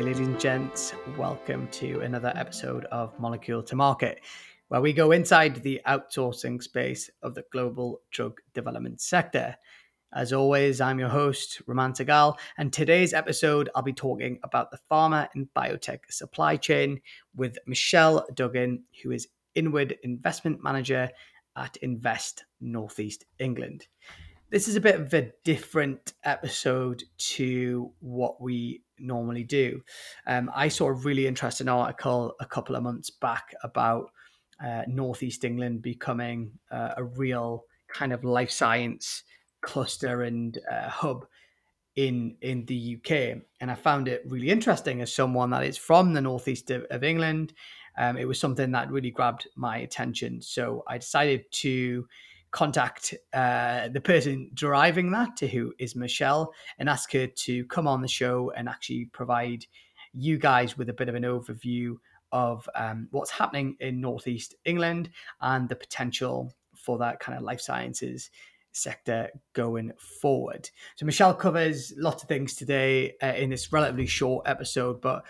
day, ladies and gents. Welcome to another episode of Molecule to Market, where we go inside the outsourcing space of the global drug development sector. As always, I'm your host, Raman Sehgal, and today's episode I'll be talking about the pharma and biotech supply chain with Michelle Duggan, who is Inward Investment Manager at Invest Northeast England this is a bit of a different episode to what we normally do. Um, I saw a really interesting article a couple of months back about uh, Northeast England becoming uh, a real kind of life science cluster and uh, hub in in the UK, and I found it really interesting as someone that is from the northeast of, of England. Um, it was something that really grabbed my attention, so I decided to contact uh, the person driving that, to who is Michelle, and ask her to come on the show and actually provide you guys with a bit of an overview of um, what's happening in Northeast England and the potential for that kind of life sciences sector going forward. So Michelle covers lots of things today uh, in this relatively short episode, but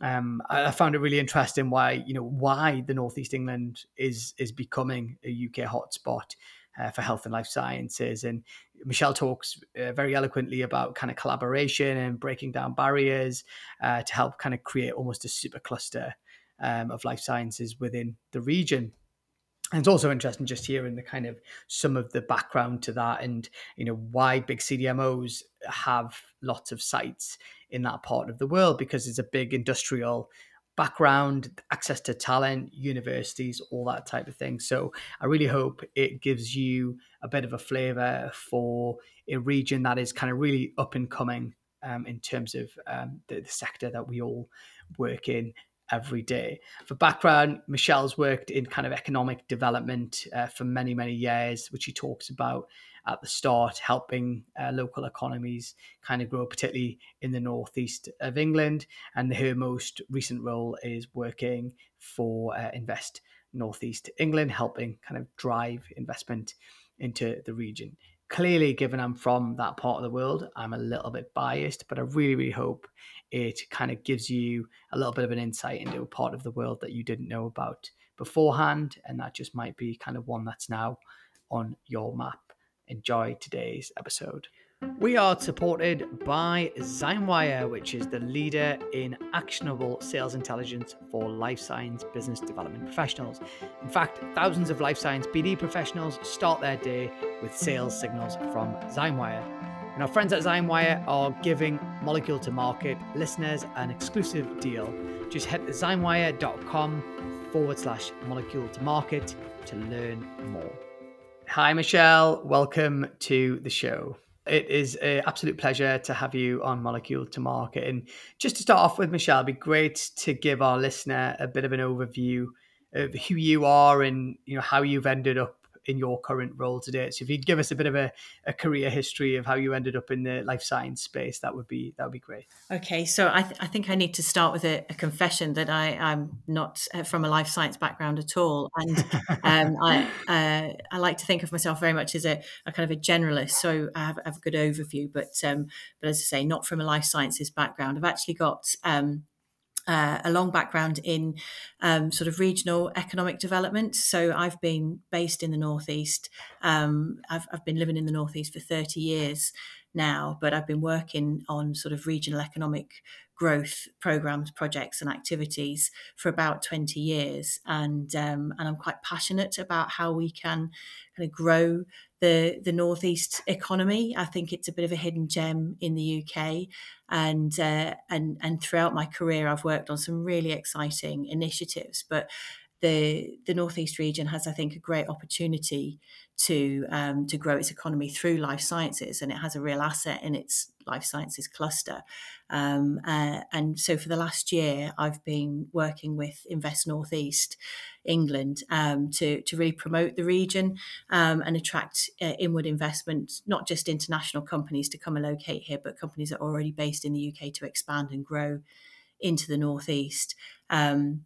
um, I, found it really interesting why you know why the northeast England is is becoming a UK hotspot uh, for health and life sciences. And Michelle talks uh, very eloquently about kind of collaboration and breaking down barriers uh, to help kind of create almost a super cluster um, of life sciences within the region. And it's also interesting just hearing the kind of some of the background to that and you know why big CDMOs have lots of sites in that part of the world because it's a big industrial background, access to talent, universities, all that type of thing. So I really hope it gives you a bit of a flavor for a region that is kind of really up and coming um, in terms of um, the, the sector that we all work in every day. For background, Michelle's worked in kind of economic development uh, for many, many years, which she talks about at the start, helping uh, local economies kind of grow, particularly in the northeast of England. And her most recent role is working for uh, Invest Northeast England, helping kind of drive investment into the region. Clearly, given I'm from that part of the world, I'm a little bit biased, but I really, really hope it kind of gives you a little bit of an insight into a part of the world that you didn't know about beforehand. And that just might be kind of one that's now on your map. Enjoy today's episode. We are supported by Zymewire, which is the leader in actionable sales intelligence for life science business development professionals. In fact, thousands of life science BD professionals start their day with sales signals from Zymewire. And our friends at Zymewire are giving Molecule to Market listeners an exclusive deal. Just head to zymewire.com forward slash molecule to market to learn more. Hi, Michelle. Welcome to the show. It is an absolute pleasure to have you on Molecule to Market. And just to start off with, Michelle, it'd be great to give our listener a bit of an overview of who you are and you know how you've ended up in your current role today. So if you'd give us a bit of a, a career history of how you ended up in the life science space, that would be that would be great. Okay, so I, th- I think I need to start with a, a confession that I am not uh, from a life science background at all, and um, I uh, I like to think of myself very much as a, a kind of a generalist. So I have, I have a good overview, but um, but as I say, not from a life sciences background. I've actually got um, uh, a long background in um, sort of regional economic development. So I've been based in the Northeast. Um, I've, I've, been living in the Northeast for 30 years now, but I've been working on sort of regional economic growth programs, projects, and activities for about 20 years. And, um, and I'm quite passionate about how we can kind of grow the the northeast economy. I think it's a bit of a hidden gem in the UK, and uh, and and throughout my career, I've worked on some really exciting initiatives. But the the northeast region has, I think, a great opportunity to um, to grow its economy through life sciences, and it has a real asset in its life sciences cluster. Um, uh, and so, for the last year, I've been working with Invest Northeast England um, to to really promote the region um, and attract uh, inward investment, not just international companies to come and locate here, but companies that are already based in the UK to expand and grow into the northeast. Um,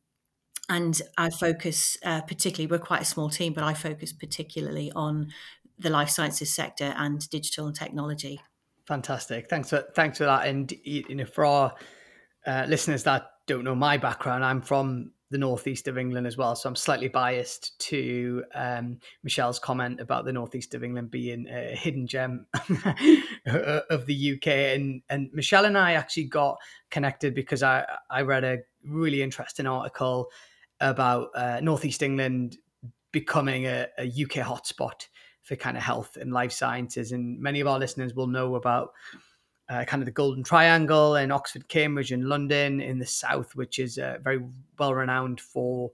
and I focus uh, particularly, we're quite a small team, but I focus particularly on the life sciences sector and digital and technology. Fantastic. Thanks for thanks for that. And you know, for our uh, listeners that don't know my background, I'm from the northeast of England as well, so I'm slightly biased to um, Michelle's comment about the northeast of England being a hidden gem of the UK. And and Michelle and I actually got connected because I I read a really interesting article about uh, northeast England becoming a, a UK hotspot for kind of health and life sciences. And many of our listeners will know about uh, kind of the Golden Triangle in Oxford, Cambridge, and London in the south, which is uh, very well renowned for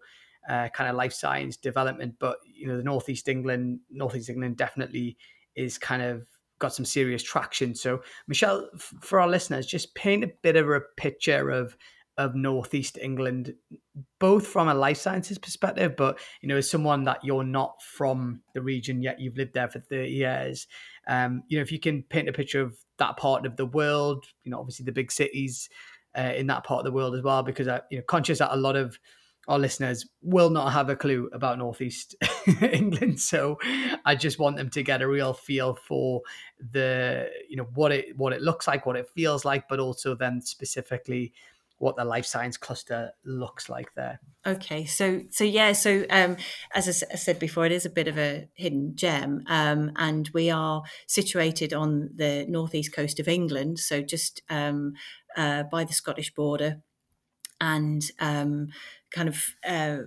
uh, kind of life science development. But you know, the northeast England, northeast England definitely is kind of got some serious traction. So, Michelle, f- for our listeners, just paint a bit of a picture of of northeast England, both from a life sciences perspective, but you know, as someone that you're not from the region yet, you've lived there for 30 years. Um, you know, if you can paint a picture of that part of the world, you know, obviously the big cities uh, in that part of the world as well, because I, you know, conscious that a lot of our listeners will not have a clue about northeast England, so I just want them to get a real feel for the, you know, what it what it looks like, what it feels like, but also then specifically what the life science cluster looks like there. Okay, so so yeah, so um, as I, said before, it is a bit of a hidden gem, um, and we are situated on the northeast coast of England, so just um, uh, by the Scottish border, and um, kind of. Uh,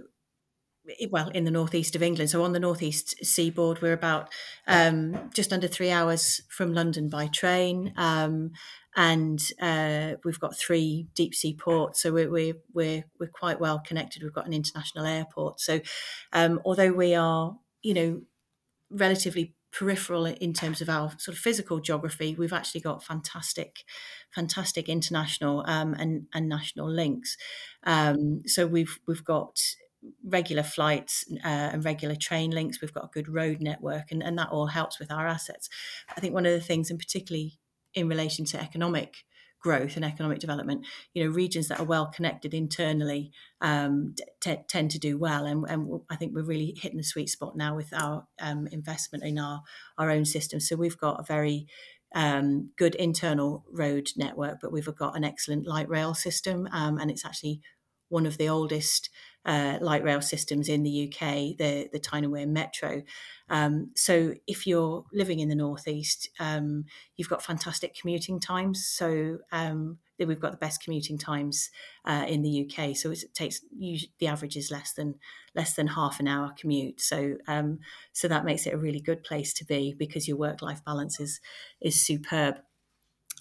well, in the northeast of England. So on the northeast seaboard, we're about um, just under three hours from London by train. Um, and uh, we've got three deep sea ports, so we're, we're we're we're quite well connected. We've got an international airport, so um, although we are, you know, relatively peripheral in terms of our sort of physical geography, we've actually got fantastic, fantastic international um, and and national links. Um, so we've we've got regular flights uh, and regular train links. We've got a good road network, and, and that all helps with our assets. I think one of the things, and particularly in relation to economic growth and economic development, you know, regions that are well connected internally um, t- tend to do well. And, and, I think we're really hitting the sweet spot now with our um, investment in our, our own system. So we've got a very um, good internal road network, but we've got an excellent light rail system. Um, and it's actually one of the oldest uh, light rail systems in the UK, the, the Tyne and Wear Metro. Um, so if you're living in the northeast, um, you've got fantastic commuting times. So um, we've got the best commuting times uh, in the UK. So it takes the average is less than less than half an hour commute. So um, so that makes it a really good place to be because your work life balance is is superb.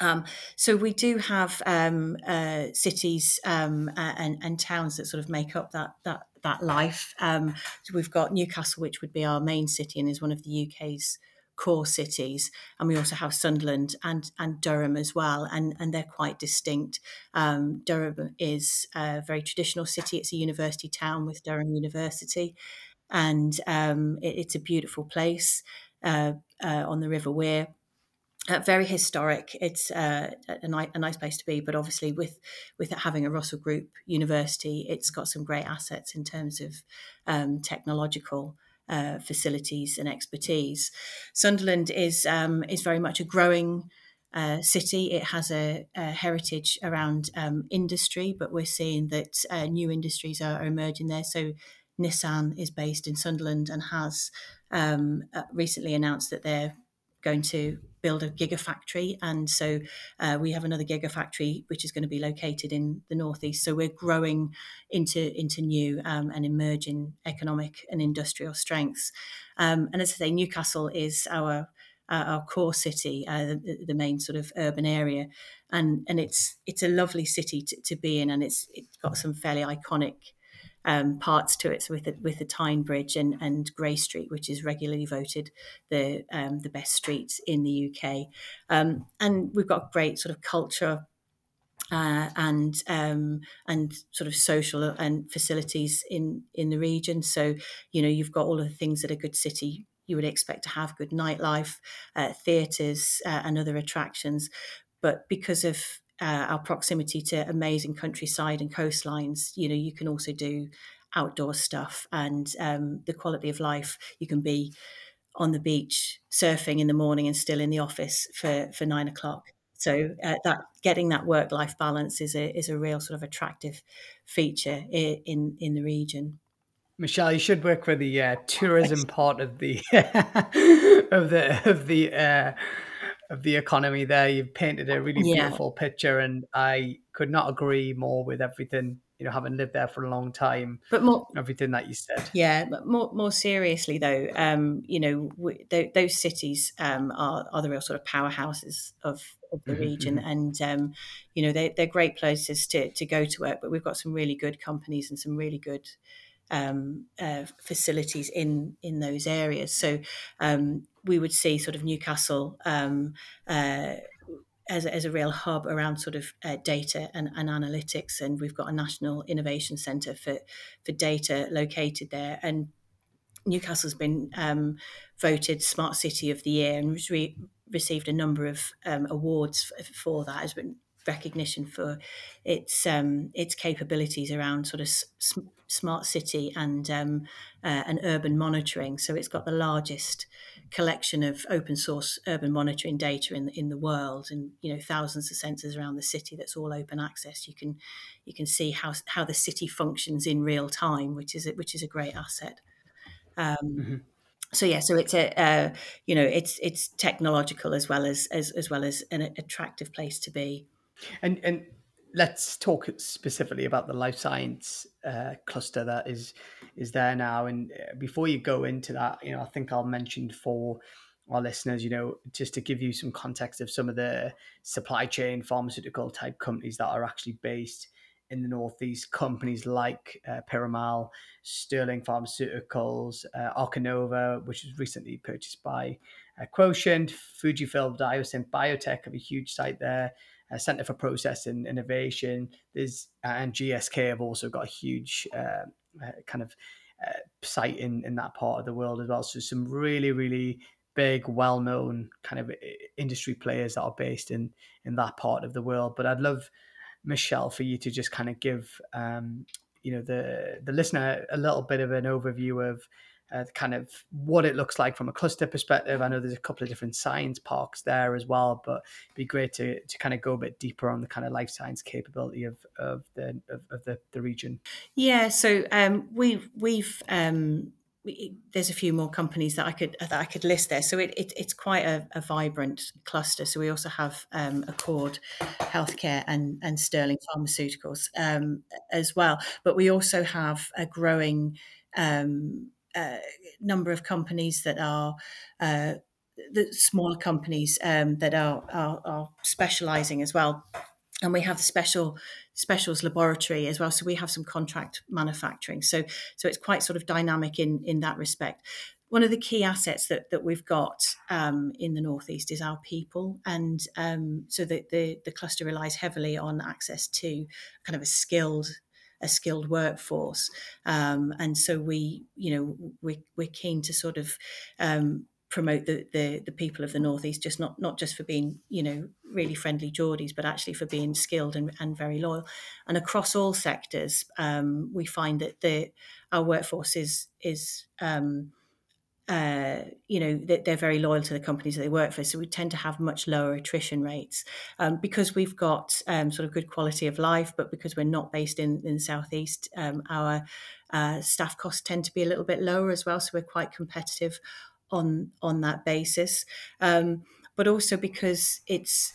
Um, so we do have um, uh, cities um, and, and, towns that sort of make up that that that life. Um, so we've got Newcastle, which would be our main city and is one of the UK's core cities, and we also have Sunderland and and Durham as well, and and they're quite distinct. Um, Durham is a very traditional city; it's a university town with Durham University, and um, it, it's a beautiful place uh, uh, on the River Wear uh, very historic. It's uh, a, ni- a, nice place to be, but obviously with with it having a Russell Group university, it's got some great assets in terms of um, technological uh, facilities and expertise. Sunderland is um, is very much a growing. Uh, city. It has a, a heritage around um, industry, but we're seeing that uh, new industries are, are, emerging there. So, Nissan is based in Sunderland and has um, uh, recently announced that they're going to build a gigafactory. And so uh, we have another gigafactory which is going to be located in the northeast. So we're growing into into new um, and emerging economic and industrial strengths. Um, and as I say, Newcastle is our uh, our core city, uh, the, the, main sort of urban area, and and it's it's a lovely city to, to be in, and it's it's got some fairly iconic um, parts to it. So with the, with the Tyne Bridge and, and Grey Street, which is regularly voted the um, the best streets in the UK, um, and we've got great sort of culture. Uh, and um, and sort of social and facilities in in the region. So you know you've got all of the things that a good city you would expect to have: good nightlife, uh, theatres, uh, and other attractions. But because of uh, our proximity to amazing countryside and coastlines, you know, you can also do outdoor stuff and um, the quality of life. You can be on the beach surfing in the morning and still in the office for, for nine o'clock. So uh, that getting that work life balance is a is a real sort of attractive feature in in the region. Michelle, you should work for the uh, tourism part of the of the of the uh, of the economy. There, you've painted a really Yeah. beautiful picture, and I could not agree more with everything. You know, having lived there for a long time, But more, everything that you said. yeah, but more more seriously though, um, you know, w- th- those cities um, are are the real sort of powerhouses of, of the Mhm, region, mhm. and um, you know they they're great places to to go to work. But we've got some really good companies and some really good um, uh, facilities in in those areas. So um, we would see sort of Newcastle um, uh, as, a, as a real hub around sort of uh, data and, and analytics, and we've got a national innovation centre for for data located there. And Newcastle's been um, voted Smart City of the Year and re- received a number of um, awards f- for that. Has been recognition for its um, its capabilities around sort of s- smart city and um, uh, and urban monitoring. So it's got the largest collection of open source urban monitoring data in in the world, and you know thousands of sensors around the city. That's all open access. You can you can see how how the city functions in real time, which is which is a great asset. Um, mm-hmm. So yeah, so it's a uh, you know it's it's technological as well as as, as well as an attractive place to be. And and let's talk specifically about the life science uh, cluster that is is there now. And uh, before you go into that, you know, I think I'll mention for our listeners, you know, just to give you some context of some of the supply chain pharmaceutical type companies that are actually based in the northeast, companies like uh, Piramal, Sterling Pharmaceuticals, uh, Arcinova, which was recently purchased by uh, Quotient, Fujifilm Diosynth Biotech have a huge site there. Uh, Center for Process and Innovation. There's and GSK have also got a huge uh, uh, kind of uh, site in in that part of the world as well. So some really really big, well-known kind of industry players that are based in in that part of the world. But I'd love Michelle for you to just kind of give um, you know the the listener a little bit of an overview of uh, kind of what it looks like from a cluster perspective. I know there's a couple of different science parks there as well, but it'd be great to, to kind of go a bit deeper on the kind of life science capability of, of the of, of the, the region. Yeah, so um, we've we've um, there's a few more companies that I could that I could list there. So it, it it's quite a, a, vibrant cluster. So we also have um, Accord Healthcare and and Sterling Pharmaceuticals um, as well. But we also have a growing um, uh, number of companies that are uh, the smaller companies um, that are, are, are specializing as well. And we have the special specials laboratory as well so we have some contract manufacturing. So so it's quite sort of dynamic in in that respect. One of the key assets that, that we've got um, in the northeast is our people. And um, so the, the, the cluster relies heavily on access to kind of a skilled a skilled workforce. Um, and so we you know we, we're keen to sort of um, promote the, the the people of the northeast just not not just for being you know really friendly geordies but actually for being skilled and, and very loyal. And across all sectors um, we find that the our workforce is is um, uh, you know they're, very loyal to the companies that they work for so we tend to have much lower attrition rates um, because we've got um, sort of good quality of life but because we're not based in, in the southeast um, our uh, staff costs tend to be a little bit lower as well so we're quite competitive on on that basis, um, but also because it's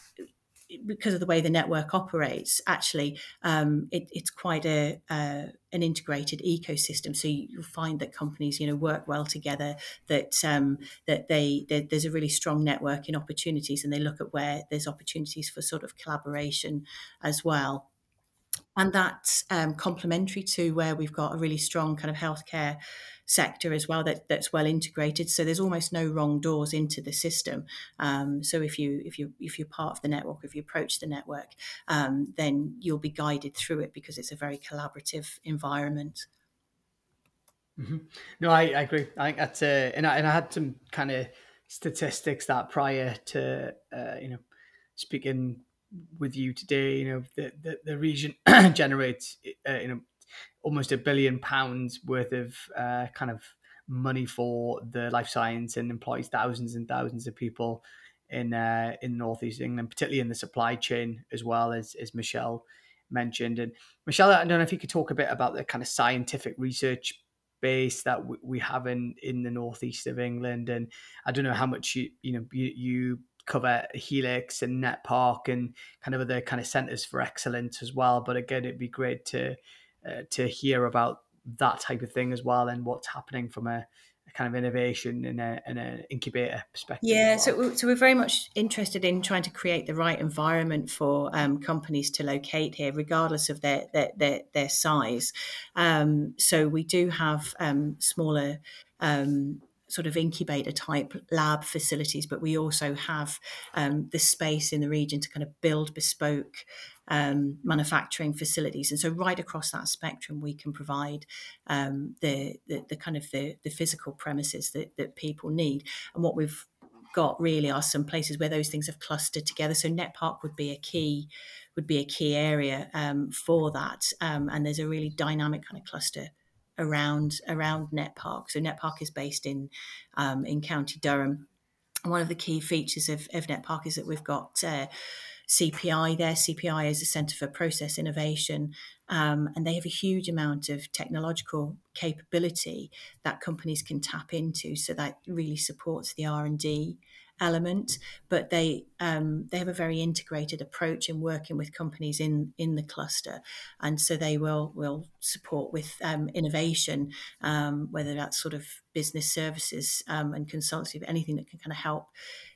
because of the way the network operates. Actually, um, it, it's quite a uh, an integrated ecosystem. So you, will find that companies, you know, work well together. That um, that they, there's a really strong network in opportunities, and they look at where there's opportunities for sort of collaboration as well and that's um, complementary to where we've got a really strong kind of healthcare sector as well that, that's well integrated. So there's almost no wrong doors into the system. Um, so if you if you if you're part of the network, if you approach the network, um, then you'll be guided through it because it's a very collaborative environment. Mm-hmm. No, I, I, agree. I think that's uh, and I, and I had some kind of statistics that prior to uh, you know speaking with you today, you know the the, the region generates uh, you know almost a billion pounds worth of uh, kind of money for the life science and employs thousands and thousands of people in uh, in northeast England, particularly in the supply chain as well as as Michelle mentioned. And Michelle, I don't know if you could talk a bit about the kind of scientific research base that we have in in the northeast of England, and I don't know how much you you know you, you cover Helix and NetPark and kind of other kind of centers for excellence as well. But again, it'd be great to uh, to hear about that type of thing as well and what's happening from a, a kind of innovation in a in an incubator perspective. Yeah, well. so so we're very much interested in trying to create the right environment for um, companies to locate here, regardless of their their their, their size. Um, so we do have um, smaller um, sort of incubator type lab facilities, but we also have um, the space in the region to kind of build bespoke um, manufacturing facilities. And so, right across that spectrum, we can provide um, the, the, the kind of the, the physical premises that, that people need. And what we've got really are some places where those things have clustered together. So, NetPark would be a key would be a key area um, for that. Um, and there's a really dynamic kind of cluster around around NetPark. So NetPark is based in um, in County Durham. And one of the key features of, of NetPark is that we've got uh, CPI there. CPI is a Centre for Process Innovation, um, and they have a huge amount of technological capability that companies can tap into. So that really supports the R and D element, but they um, they have a very integrated approach in working with companies in in the cluster, and so they will will support with um, innovation, um, whether that's sort of business services um, and consultancy, anything that can kind of help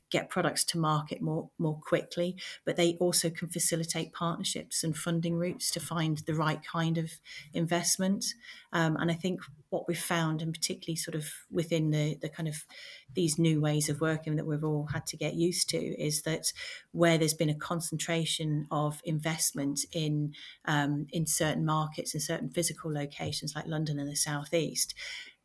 get products to market more more quickly but they also can facilitate partnerships and funding routes to find the right kind of investment. Um, and i think what we've found and particularly sort of within the the kind of these new ways of working that we've all had to get used to is that where there's been a concentration of investment in um, in certain markets and certain physical locations like london and the southeast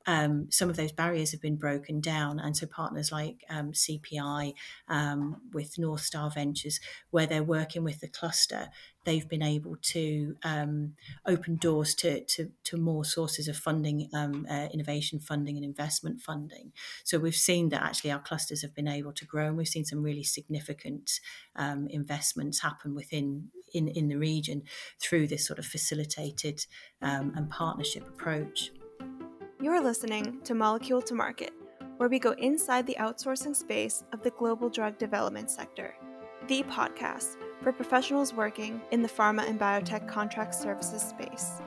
um, some of those barriers have been broken down. And so partners like um, CPI um, with Northstar Ventures, where they're working with the cluster, they've been able to um, open doors to, to, to, more sources of funding, um, uh, innovation funding and investment funding. So we've seen that actually our clusters have been able to grow and we've seen some really significant um, investments happen within in, in the region through this sort of facilitated and partnership approach. You're listening to Molecule to Market, where we go inside the outsourcing space of the global drug development sector, the podcast for professionals working in the pharma and biotech contract services space.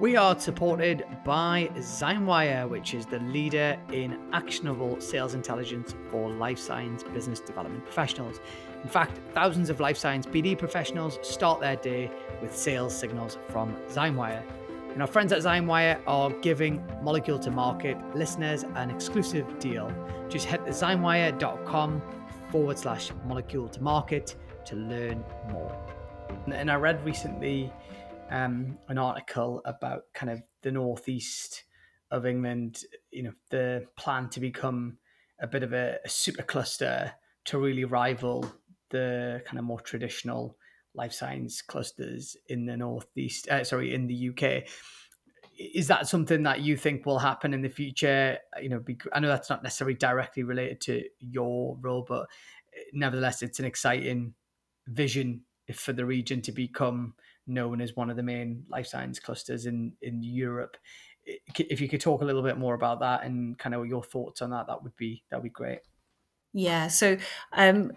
We are supported by Zymewire, which is the leader in actionable sales intelligence for life science business development professionals. In fact, thousands of life science BD professionals start their day with sales signals from Zymewire. And our friends at Zymewire are giving Molecule to Market listeners an exclusive deal. Just head to zymewire.com forward slash molecule to market to learn more. And I read recently um, an article about kind of the northeast of England, you know, the plan to become a bit of a, a super cluster to really rival the kind of more traditional life science clusters in the northeast uh, sorry in the uk is that something that you think will happen in the future? You know i know that's not necessarily directly related to your role but eh, nevertheless it's an exciting vision for the region to become known as one of the main life science clusters in in europe. If you could talk a little bit more about that and kind of your thoughts on that that would be that would be great. Yeah so um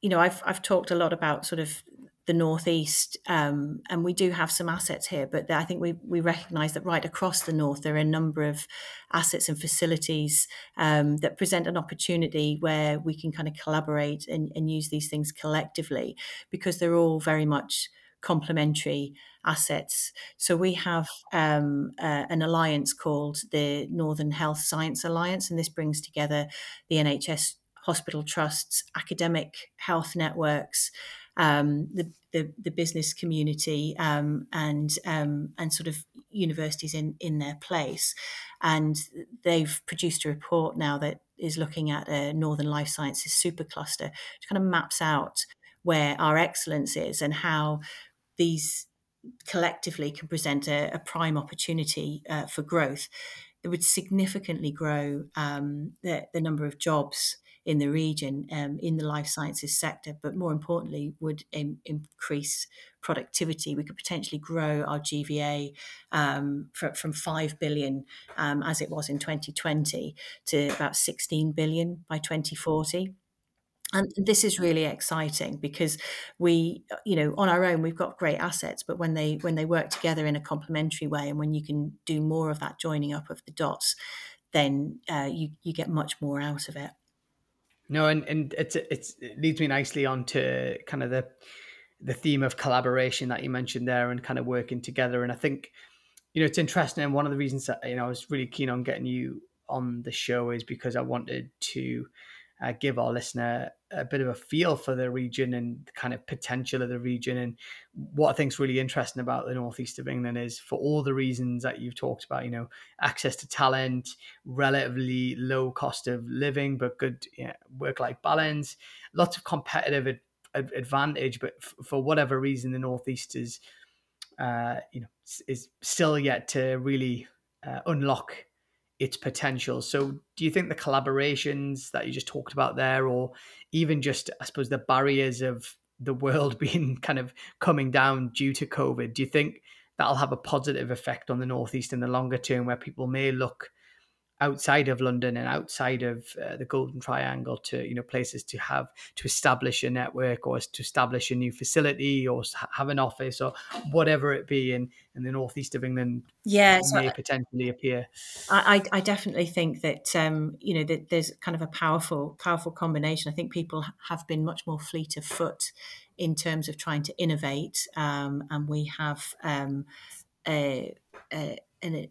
you know i've i've talked a lot about sort of the northeast, um, and we do have some assets here. But I think we we recognise that right across the north there are a number of assets and facilities um, that present an opportunity where we can kind of collaborate and, and use these things collectively because they're all very much complementary assets. So we have um, uh, an alliance called the Northern Health Science Alliance, and this brings together the NHS hospital trusts, academic health networks, um, the, the, the business community um, and um, and sort of universities in in their place, and they've produced a report now that is looking at a Northern Life Sciences supercluster, which kind of maps out where our excellence is and how these collectively can present a, a prime opportunity uh, for growth. That would significantly grow um, the, the number of jobs in the region um, in the life sciences sector, but more importantly, would in, increase productivity. We could potentially grow our GVA um, from 5 billion um, as it was in 2020 to about 16 billion by 2040 and this is really exciting because we you know on our own we've got great assets but when they when they work together in a complementary way and when you can do more of that joining up of the dots then uh, you you get much more out of it no and and it's it's it leads me nicely on to kind of the the theme of collaboration that you mentioned there and kind of working together. And i think you know it's interesting and one of the reasons that you know i was really keen on getting you on the show is because i wanted to uh, give our listener a bit of a feel for the region and the kind of potential of the region. And what I think is really interesting about the northeast of England is for all the reasons that you've talked about, you know, access to talent, relatively low cost of living, but good you know, work life balance, lots of competitive ad- advantage. But f- for whatever reason, the northeast is, uh, you know, is still yet to really uh, unlock its potential. So, do you think the collaborations that you just talked about there, or even just, I suppose, the barriers of the world being kind of coming down due to COVID, do you think that'll have a positive effect on the Northeast in the longer term, where people may look outside of London and outside of uh, the Golden Triangle to you know places to have to establish a network or to establish a new facility or have an office or whatever it be in in the northeast of England. Yeah, may potentially appear. I, I definitely think that um, you know that there's kind of a powerful powerful combination. I think people have been much more fleet of foot in terms of trying to innovate, um, and we have um, a, a, an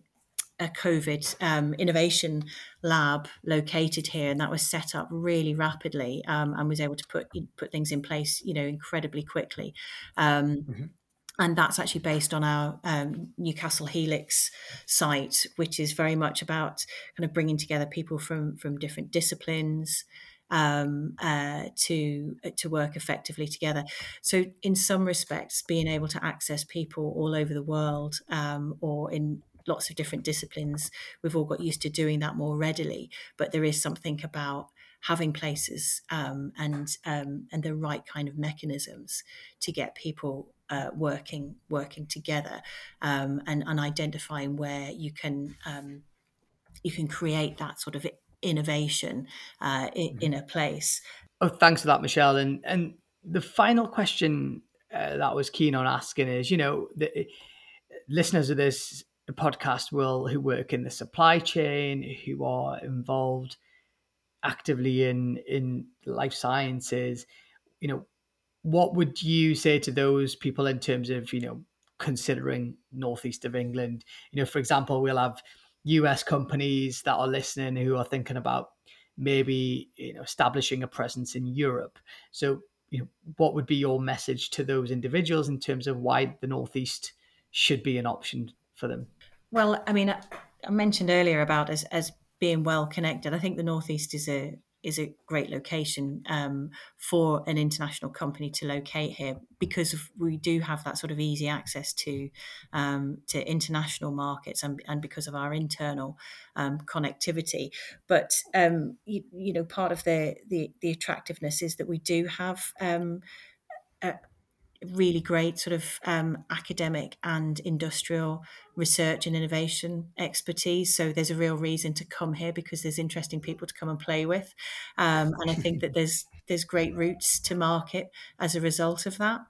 a COVID um, innovation lab located here, and that was set up really rapidly um, and was able to put put things in place, you know, incredibly quickly. Um, mm-hmm. And that's actually based on our um, Newcastle Helix site, which is very much about kind of bringing together people from from different disciplines, um, uh, to uh, to work effectively together. So, in some respects, being able to access people all over the world um, or in lots of different disciplines, we've all got used to doing that more readily. But there is something about having places um, and um, and the right kind of mechanisms to get people uh, working working together um, and, and identifying where you can um, you can create that sort of innovation uh, in, mm-hmm. in, a place. Oh, thanks for that, Michelle. And and the final question uh, that I was keen on asking is, you know, the listeners of this podcast will who work in the supply chain, who are involved actively in in life sciences, you know, what would you say to those people in terms of you know considering northeast of England? You know, for example, we'll have US companies that are listening who are thinking about maybe you know establishing a presence in Europe. So, you know, what would be your message to those individuals in terms of why the northeast should be an option for them? Well, I mean, I mentioned earlier about as, as being well connected. I think the Northeast is a is a great location um, for an international company to locate here because we do have that sort of easy access to um, to international markets and, and because of our internal um, connectivity. But um, you, you, know, part of the, the, the attractiveness is that we do have um, a, really great sort of um, academic and industrial research and innovation expertise. So there's a real reason to come here because there's interesting people to come and play with, um, and I think that there's there's great routes to market as a result of that.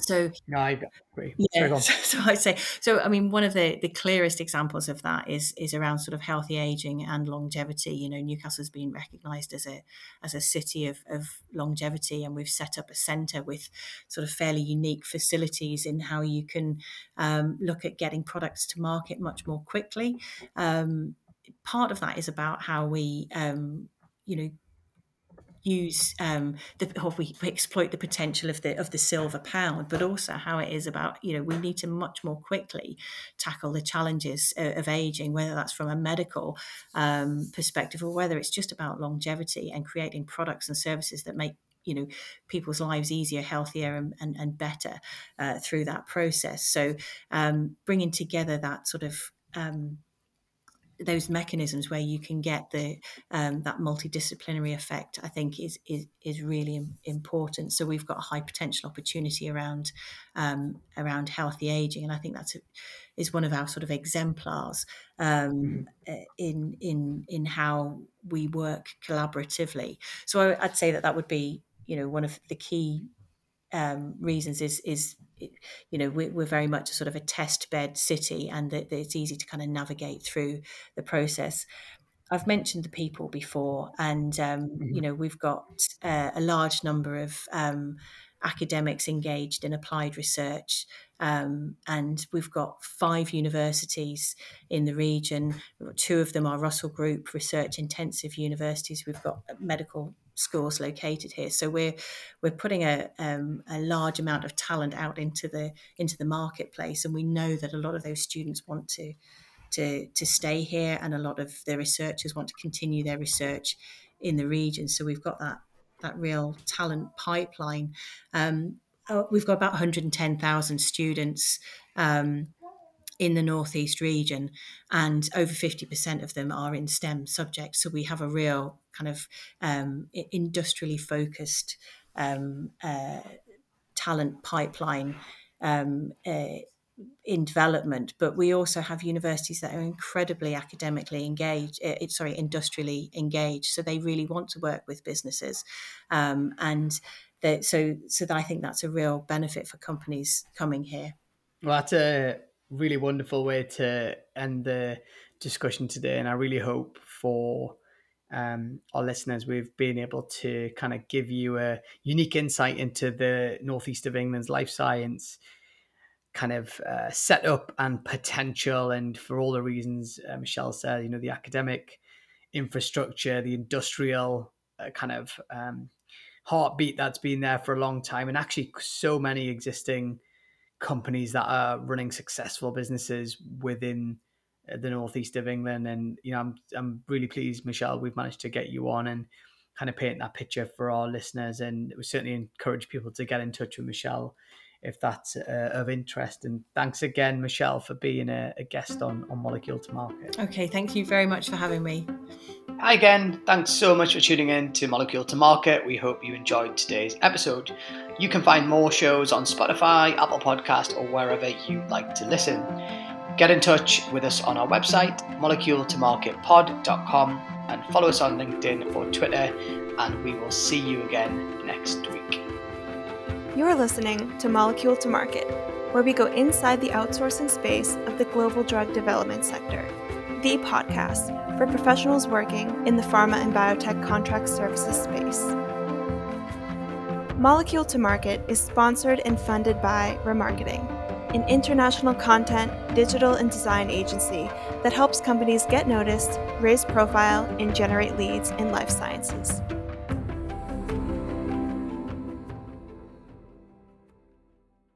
So no, I agree. Yeah, so, so I say so. I mean, one of the the clearest examples of that is is around sort of healthy aging and longevity. You know, Newcastle's been recognised as a as a city of, of longevity, and we've set up a centre with sort of fairly unique facilities in how you can um, look at getting products to market much more quickly. Um, part of that is about how we um, you know use um, the or we, exploit the potential of the of the silver pound, but also how it is about you know we need to much more quickly tackle the challenges of, of aging, whether that's from a medical um, perspective or whether it's just about longevity and creating products and services that make you know people's lives easier healthier and, and, and better uh, through that process. So um, bringing together that sort of um, those mechanisms where you can get the um, that multidisciplinary effect, I think is is is really important. So we've got a high potential opportunity around um, around healthy aging, and I think that's a, is one of our sort of exemplars um, mm. in in in how we work collaboratively. So I, would say that that would be you know one of the key um, reasons is is you know we're, we're, very much a sort of a test bed city and that, it's easy to kind of navigate through the process I've mentioned the people before, and um, mm-hmm. you know we've got uh, a large number of um, academics engaged in applied research, um, and we've got five universities in the region. Two of them are Russell Group research intensive universities. We've got medical schools located here. So we're we're putting a um, a large amount of talent out into the into the marketplace, and we know that a lot of those students want to to to stay here, and a lot of the researchers want to continue their research in the region. So we've got that that real talent pipeline. Um, uh, we've got about 110,000 students um, in the northeast region, and over 50% of them are in STEM subjects. So we have a real kind of um, industrially focused um, uh, talent pipeline um, uh, in development, but we also have universities that are incredibly academically engaged, uh, sorry, industrially engaged. So they really want to work with businesses, um, and so so I think that's a real benefit for companies coming here. Well, that's a really wonderful way to end the discussion today. And I really hope for um, our listeners, we've been able to kind of give you a unique insight into the northeast of England's life science kind of uh, setup and potential. And for all the reasons uh, Michelle said, you know, the academic infrastructure, the industrial uh, kind of um, heartbeat that's been there for a long time, and actually so many existing companies that are running successful businesses within uh, the northeast of England. And you know, I'm I'm really pleased, Michelle, we've managed to get you on and kind of paint that picture for our listeners. And we certainly encourage people to get in touch with Michelle if that's uh, of interest. And thanks again, Michelle, for being a, a guest on on Molecule to Market. Okay, thank you very much for having me. Hi again. Thanks so much for tuning in to Molecule to Market. We hope you enjoyed today's episode. You can find more shows on Spotify, Apple Podcast, or wherever you like to listen. Get in touch with us on our website, moleculetomarketpod.com, and follow us on LinkedIn or Twitter, and we will see you again next week. You're listening to Molecule to Market, where we go inside the outsourcing space of the global drug development sector the podcast for professionals working in the pharma and biotech contract services space. Molecule to Market is sponsored and funded by ramarketing, an international content, digital, and design agency that helps companies get noticed, raise profile, and generate leads in life sciences.